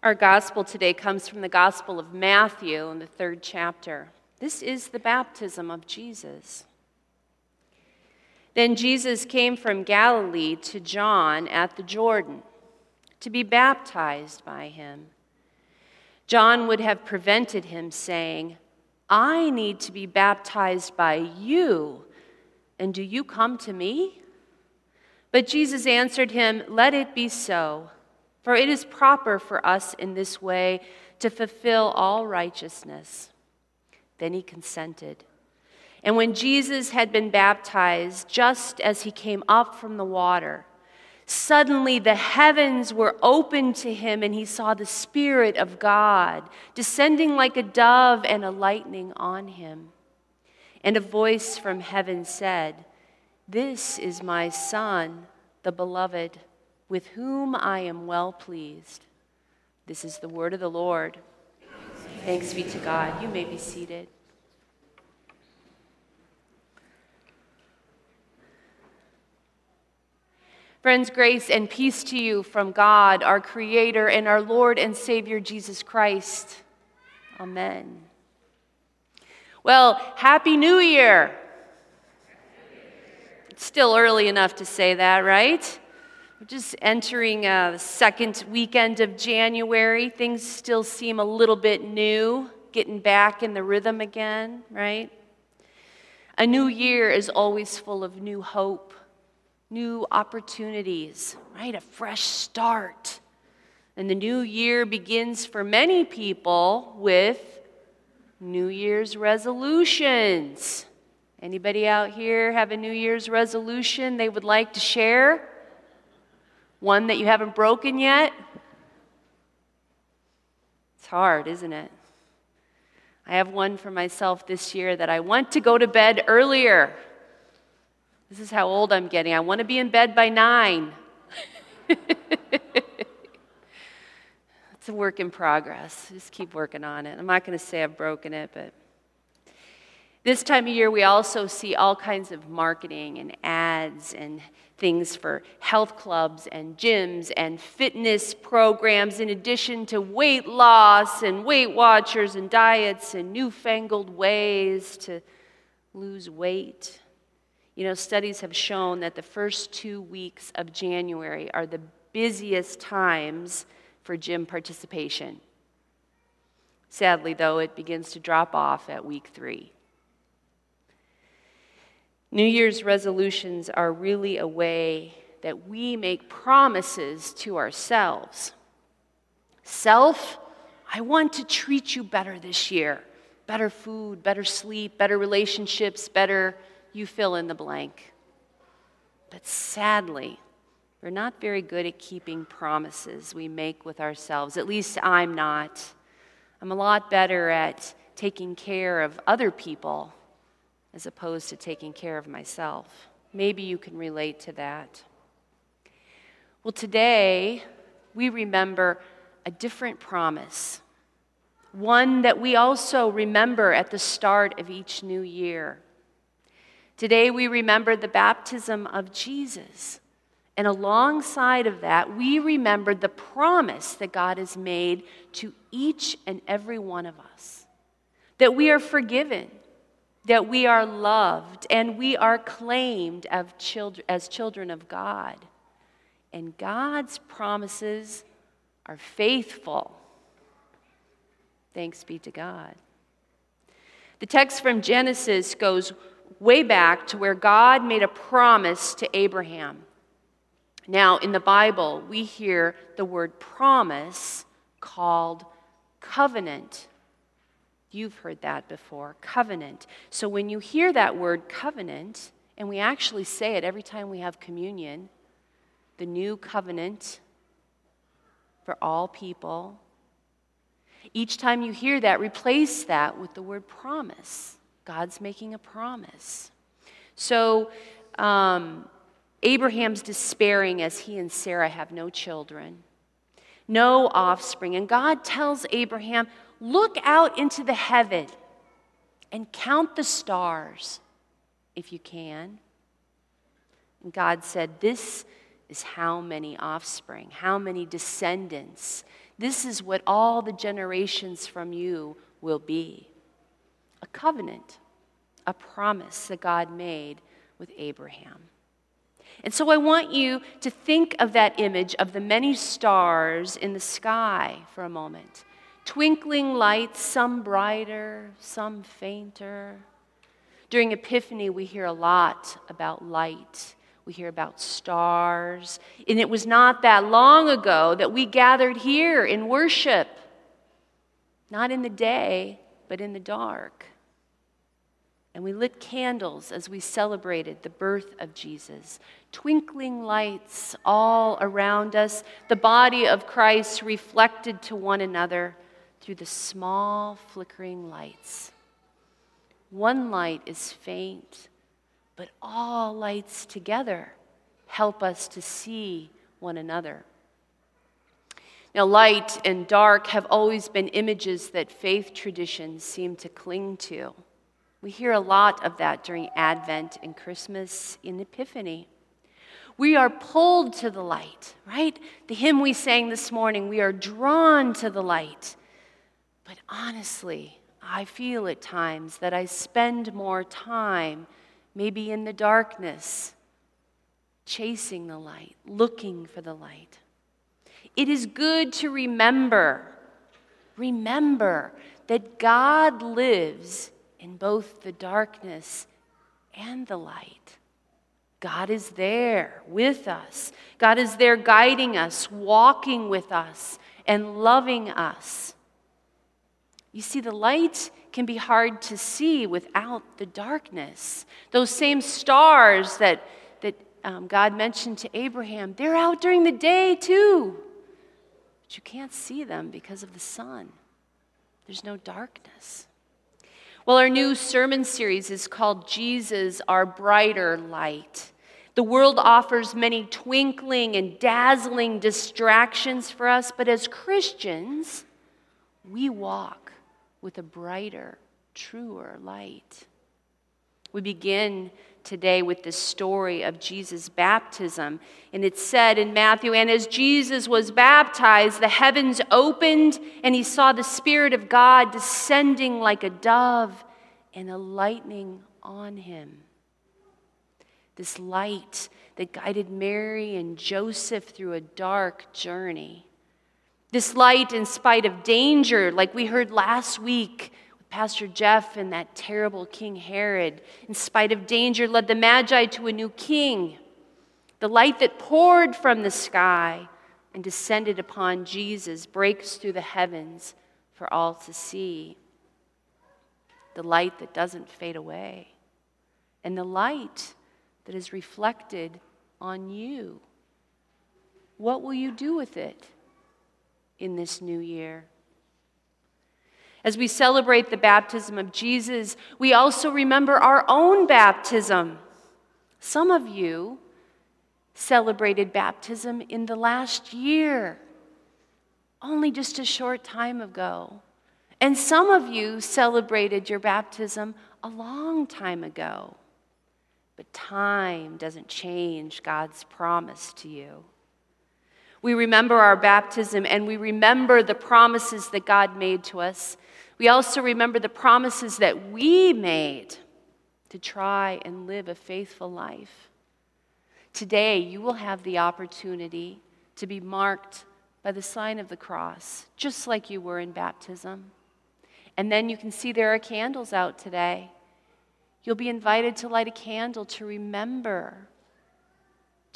Our gospel today comes from the Gospel of Matthew in the third chapter. This is the baptism of Jesus. Then Jesus came from Galilee to John at the Jordan to be baptized by him. John would have prevented him, saying, I need to be baptized by you, and do you come to me? But Jesus answered him, Let it be so. For it is proper for us in this way to fulfill all righteousness. Then he consented. And when Jesus had been baptized, just as he came up from the water, suddenly the heavens were opened to him, and he saw the Spirit of God descending like a dove and a lightning on him. And a voice from heaven said, This is my Son, the beloved with whom I am well pleased. This is the word of the Lord. Thanks be to God. You may be seated. Friends, grace and peace to you from God, our Creator, and our Lord and Savior Jesus Christ. Amen. Well, Happy New Year. It's still early enough to say that, right? We're just entering uh, the second weekend of January. Things still seem a little bit new, getting back in the rhythm again, right? A new year is always full of new hope, new opportunities, right? A fresh start. And the new year begins for many people with New Year's resolutions. Anybody out here have a New Year's resolution they would like to share? One that you haven't broken yet? It's hard, isn't it? I have one for myself this year that I want to go to bed earlier. This is how old I'm getting. I want to be in bed by nine. it's a work in progress. Just keep working on it. I'm not going to say I've broken it, but this time of year, we also see all kinds of marketing and ads and things for health clubs and gyms and fitness programs, in addition to weight loss and Weight Watchers and diets and newfangled ways to lose weight. You know, studies have shown that the first two weeks of January are the busiest times for gym participation. Sadly, though, it begins to drop off at week three. New Year's resolutions are really a way that we make promises to ourselves. Self, I want to treat you better this year. Better food, better sleep, better relationships, better you fill in the blank. But sadly, we're not very good at keeping promises we make with ourselves. At least I'm not. I'm a lot better at taking care of other people as opposed to taking care of myself. Maybe you can relate to that. Well, today we remember a different promise, one that we also remember at the start of each new year. Today we remember the baptism of Jesus. And alongside of that, we remember the promise that God has made to each and every one of us that we are forgiven, that we are loved and we are claimed as children of God. And God's promises are faithful. Thanks be to God. The text from Genesis goes way back to where God made a promise to Abraham. Now, in the Bible, we hear the word promise called covenant. You've heard that before covenant. So when you hear that word covenant, and we actually say it every time we have communion, the new covenant for all people. Each time you hear that, replace that with the word promise. God's making a promise. So um, Abraham's despairing as he and Sarah have no children, no offspring. And God tells Abraham, Look out into the heaven and count the stars if you can. And God said, This is how many offspring, how many descendants. This is what all the generations from you will be a covenant, a promise that God made with Abraham. And so I want you to think of that image of the many stars in the sky for a moment. Twinkling lights, some brighter, some fainter. During Epiphany, we hear a lot about light. We hear about stars. And it was not that long ago that we gathered here in worship, not in the day, but in the dark. And we lit candles as we celebrated the birth of Jesus. Twinkling lights all around us, the body of Christ reflected to one another through the small flickering lights. One light is faint, but all lights together help us to see one another. Now, light and dark have always been images that faith traditions seem to cling to. We hear a lot of that during Advent and Christmas in Epiphany. We are pulled to the light, right? The hymn we sang this morning, we are drawn to the light. But honestly, I feel at times that I spend more time maybe in the darkness, chasing the light, looking for the light. It is good to remember, remember that God lives in both the darkness and the light. God is there with us. God is there guiding us, walking with us, and loving us. You see, the light can be hard to see without the darkness. Those same stars that, that um, God mentioned to Abraham, they're out during the day too. But you can't see them because of the sun, there's no darkness. Well, our new sermon series is called Jesus, Our Brighter Light. The world offers many twinkling and dazzling distractions for us, but as Christians, we walk with a brighter, truer light. We begin today with the story of Jesus' baptism. And it said in Matthew, and as Jesus was baptized, the heavens opened, and he saw the Spirit of God descending like a dove and a lightning on him. This light that guided Mary and Joseph through a dark journey. This light, in spite of danger, like we heard last week with Pastor Jeff and that terrible King Herod, in spite of danger, led the Magi to a new king. The light that poured from the sky and descended upon Jesus breaks through the heavens for all to see. The light that doesn't fade away, and the light that is reflected on you. What will you do with it? In this new year. As we celebrate the baptism of Jesus, we also remember our own baptism. Some of you celebrated baptism in the last year, only just a short time ago. And some of you celebrated your baptism a long time ago. But time doesn't change God's promise to you. We remember our baptism and we remember the promises that God made to us. We also remember the promises that we made to try and live a faithful life. Today, you will have the opportunity to be marked by the sign of the cross, just like you were in baptism. And then you can see there are candles out today. You'll be invited to light a candle to remember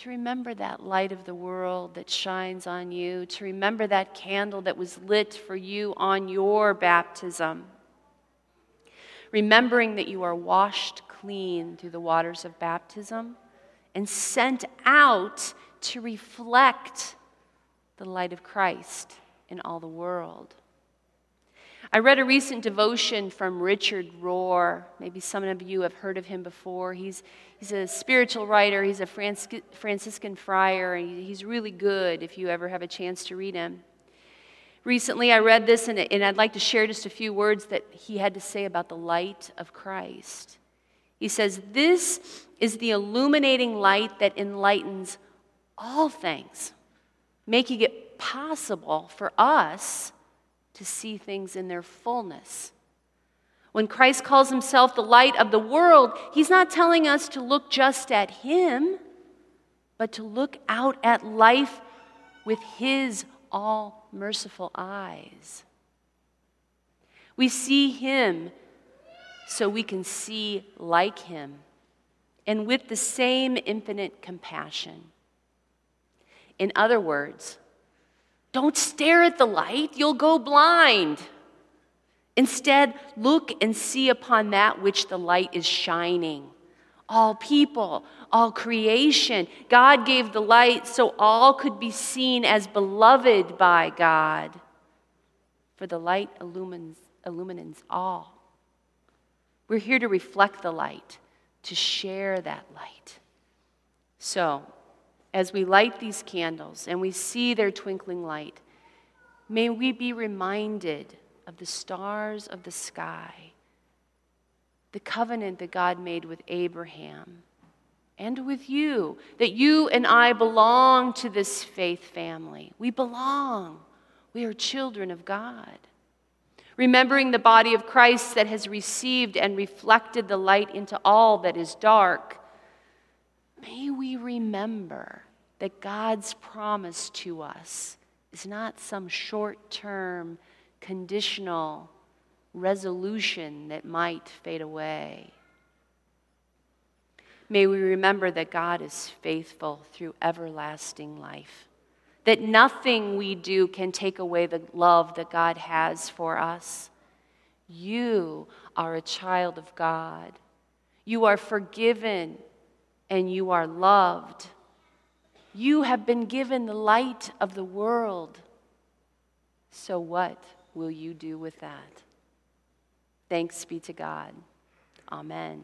to remember that light of the world that shines on you, to remember that candle that was lit for you on your baptism. Remembering that you are washed clean through the waters of baptism and sent out to reflect the light of Christ in all the world. I read a recent devotion from Richard Rohr. Maybe some of you have heard of him before. He's, he's a spiritual writer, he's a Franciscan friar, and he's really good if you ever have a chance to read him. Recently, I read this, and, and I'd like to share just a few words that he had to say about the light of Christ. He says, This is the illuminating light that enlightens all things, making it possible for us to see things in their fullness. When Christ calls himself the light of the world, he's not telling us to look just at him, but to look out at life with his all merciful eyes. We see him so we can see like him and with the same infinite compassion. In other words, don't stare at the light, you'll go blind. Instead, look and see upon that which the light is shining. All people, all creation. God gave the light so all could be seen as beloved by God. For the light illumines, illumines all. We're here to reflect the light, to share that light. So, as we light these candles and we see their twinkling light, may we be reminded of the stars of the sky, the covenant that God made with Abraham and with you, that you and I belong to this faith family. We belong. We are children of God. Remembering the body of Christ that has received and reflected the light into all that is dark may we remember that God's promise to us is not some short term, conditional resolution that might fade away. May we remember that God is faithful through everlasting life, that nothing we do can take away the love that God has for us. You are a child of God. You are forgiven and you are loved. You have been given the light of the world. So, what will you do with that? Thanks be to God. Amen.